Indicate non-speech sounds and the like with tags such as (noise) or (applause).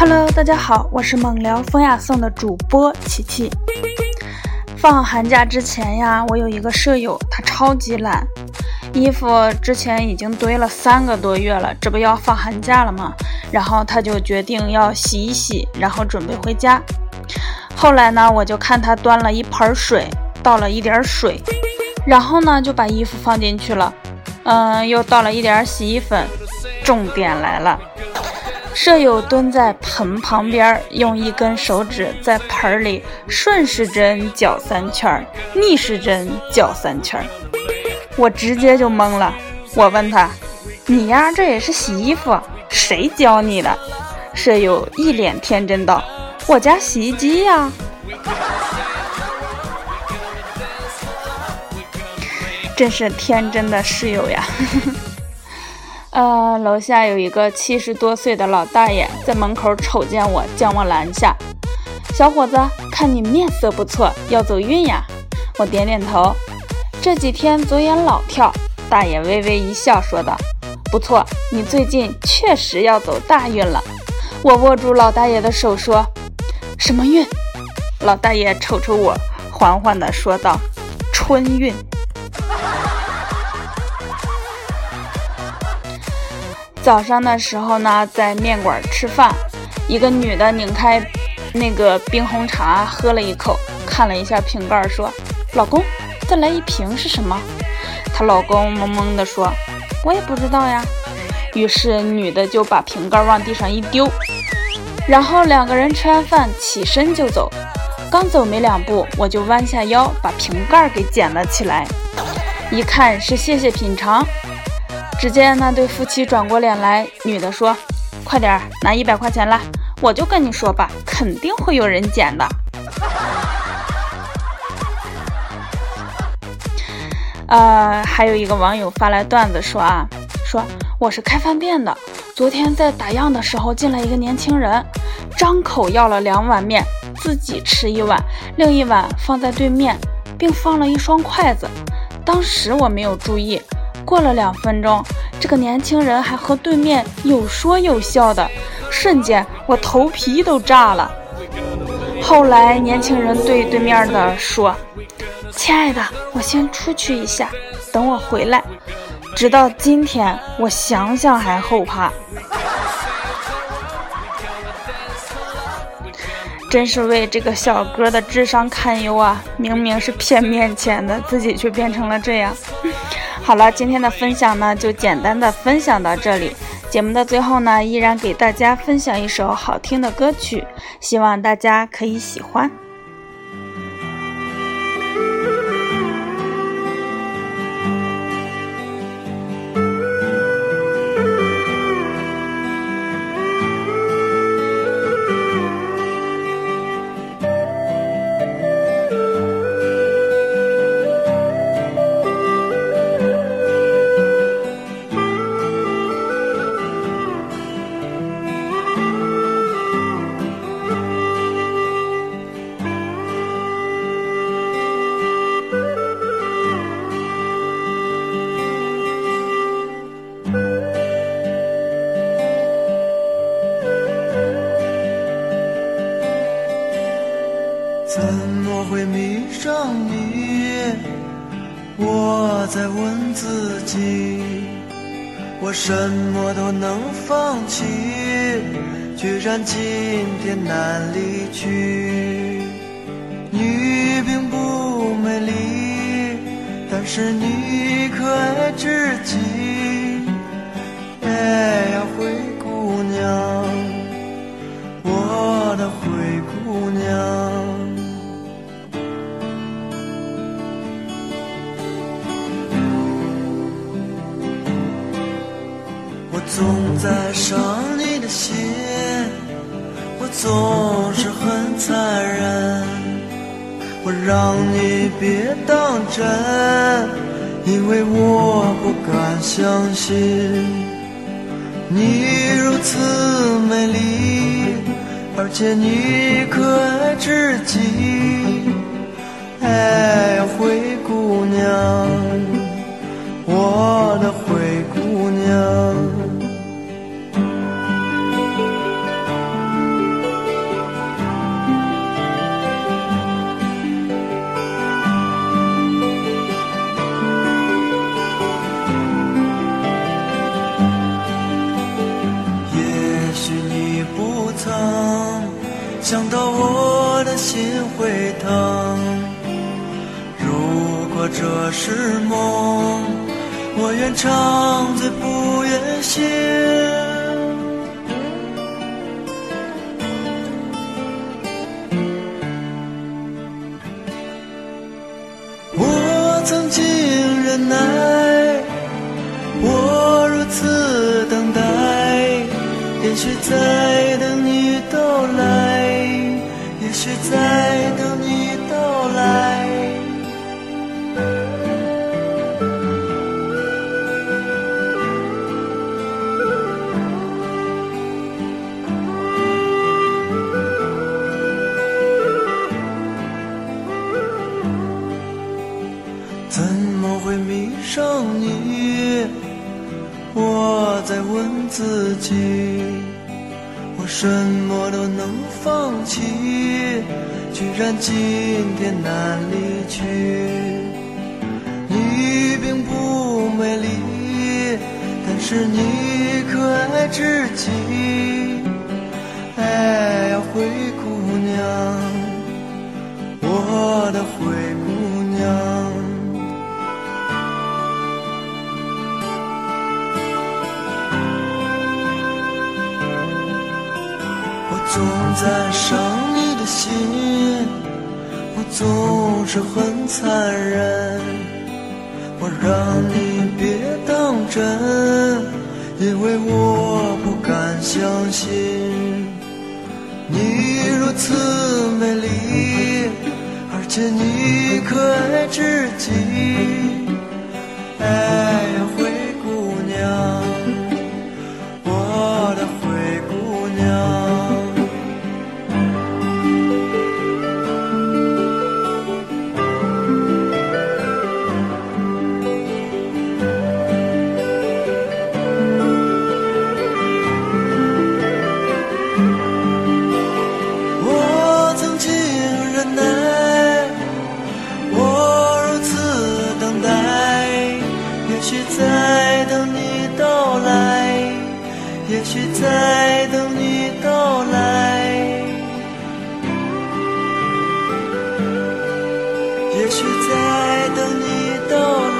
Hello，大家好，我是猛聊风雅颂的主播琪琪。放寒假之前呀，我有一个舍友，他超级懒，衣服之前已经堆了三个多月了，这不要放寒假了吗？然后他就决定要洗一洗，然后准备回家。后来呢，我就看他端了一盆水，倒了一点水，然后呢就把衣服放进去了，嗯，又倒了一点洗衣粉。重点来了。舍友蹲在盆旁边，用一根手指在盆里顺时针搅三圈，逆时针搅三圈。我直接就懵了。我问他：“你呀，这也是洗衣服？谁教你的？”舍友一脸天真道：“我家洗衣机呀。”真是天真的室友呀。呃，楼下有一个七十多岁的老大爷在门口瞅见我，将我拦下。小伙子，看你面色不错，要走运呀？我点点头。这几天左眼老跳。大爷微微一笑，说道：“不错，你最近确实要走大运了。”我握住老大爷的手，说：“什么运？”老大爷瞅瞅我，缓缓地说道：“春运。”早上的时候呢，在面馆吃饭，一个女的拧开那个冰红茶，喝了一口，看了一下瓶盖，说：“老公，再来一瓶是什么？”她老公懵懵的说：“我也不知道呀。”于是女的就把瓶盖往地上一丢，然后两个人吃完饭起身就走。刚走没两步，我就弯下腰把瓶盖给捡了起来，一看是谢谢品尝。只见那对夫妻转过脸来，女的说：“快点拿一百块钱来，我就跟你说吧，肯定会有人捡的。” (laughs) 呃，还有一个网友发来段子说啊，说我是开饭店的，昨天在打烊的时候进来一个年轻人，张口要了两碗面，自己吃一碗，另一碗放在对面，并放了一双筷子。当时我没有注意。过了两分钟，这个年轻人还和对面有说有笑的，瞬间我头皮都炸了。后来年轻人对对面的说：“亲爱的，我先出去一下，等我回来。”直到今天，我想想还后怕。真是为这个小哥的智商堪忧啊！明明是骗面前的，自己却变成了这样。好了，今天的分享呢，就简单的分享到这里。节目的最后呢，依然给大家分享一首好听的歌曲，希望大家可以喜欢。怎么会迷上你？我在问自己，我什么都能放弃，居然今天难离去。你并不美丽，但是你可爱至极。哎在伤你的心，我总是很残忍，我让你别当真，因为我不敢相信你如此美丽，而且你可爱至极。哎，灰姑娘，我的灰姑娘。心会疼。如果这是梦，我愿长醉不愿醒。我曾经忍耐，我如此等待，也许在等你到来，在等你到来。怎么会迷上你？我在问自己，什么都能放弃，居然今天难离去。你并不美丽，但是你可爱至极。哎呀，灰姑娘，我的灰总是很残忍，我让你别当真，因为我不敢相信。你如此美丽，而且你可爱至极。哎。也许在等你到来。也许在等你到来。